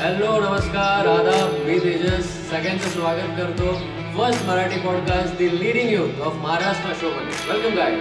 Hello नमस्कार आदाब मी तेजस. सगळ्यांचं स्वागत करतो. First Marathi podcast the leading youth of Maharashtra show मध्ये. वेलकम काय